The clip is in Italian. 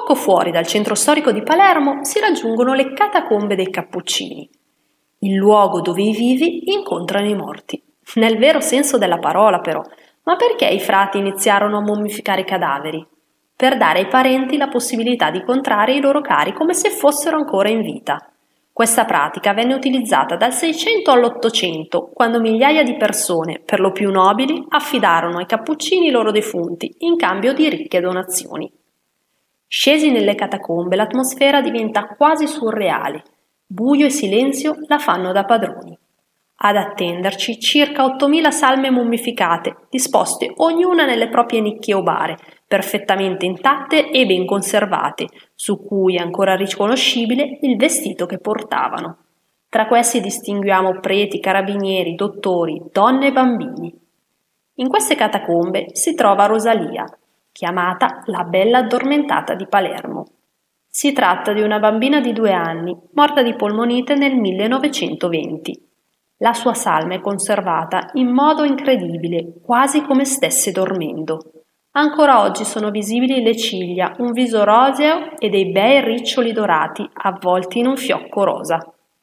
Poco fuori dal centro storico di Palermo si raggiungono le catacombe dei Cappuccini, il luogo dove i vivi incontrano i morti. Nel vero senso della parola, però. Ma perché i frati iniziarono a mummificare i cadaveri? Per dare ai parenti la possibilità di incontrare i loro cari come se fossero ancora in vita. Questa pratica venne utilizzata dal 600 all'800, quando migliaia di persone, per lo più nobili, affidarono ai cappuccini i loro defunti in cambio di ricche donazioni. Scesi nelle catacombe, l'atmosfera diventa quasi surreale. Buio e silenzio la fanno da padroni. Ad attenderci circa 8.000 salme mummificate, disposte ognuna nelle proprie nicchie o bare, perfettamente intatte e ben conservate, su cui è ancora riconoscibile il vestito che portavano. Tra questi distinguiamo preti, carabinieri, dottori, donne e bambini. In queste catacombe si trova Rosalia, chiamata la Bella Addormentata di Palermo. Si tratta di una bambina di due anni, morta di polmonite nel 1920. La sua salma è conservata in modo incredibile, quasi come stesse dormendo. Ancora oggi sono visibili le ciglia, un viso roseo e dei bei riccioli dorati avvolti in un fiocco rosa.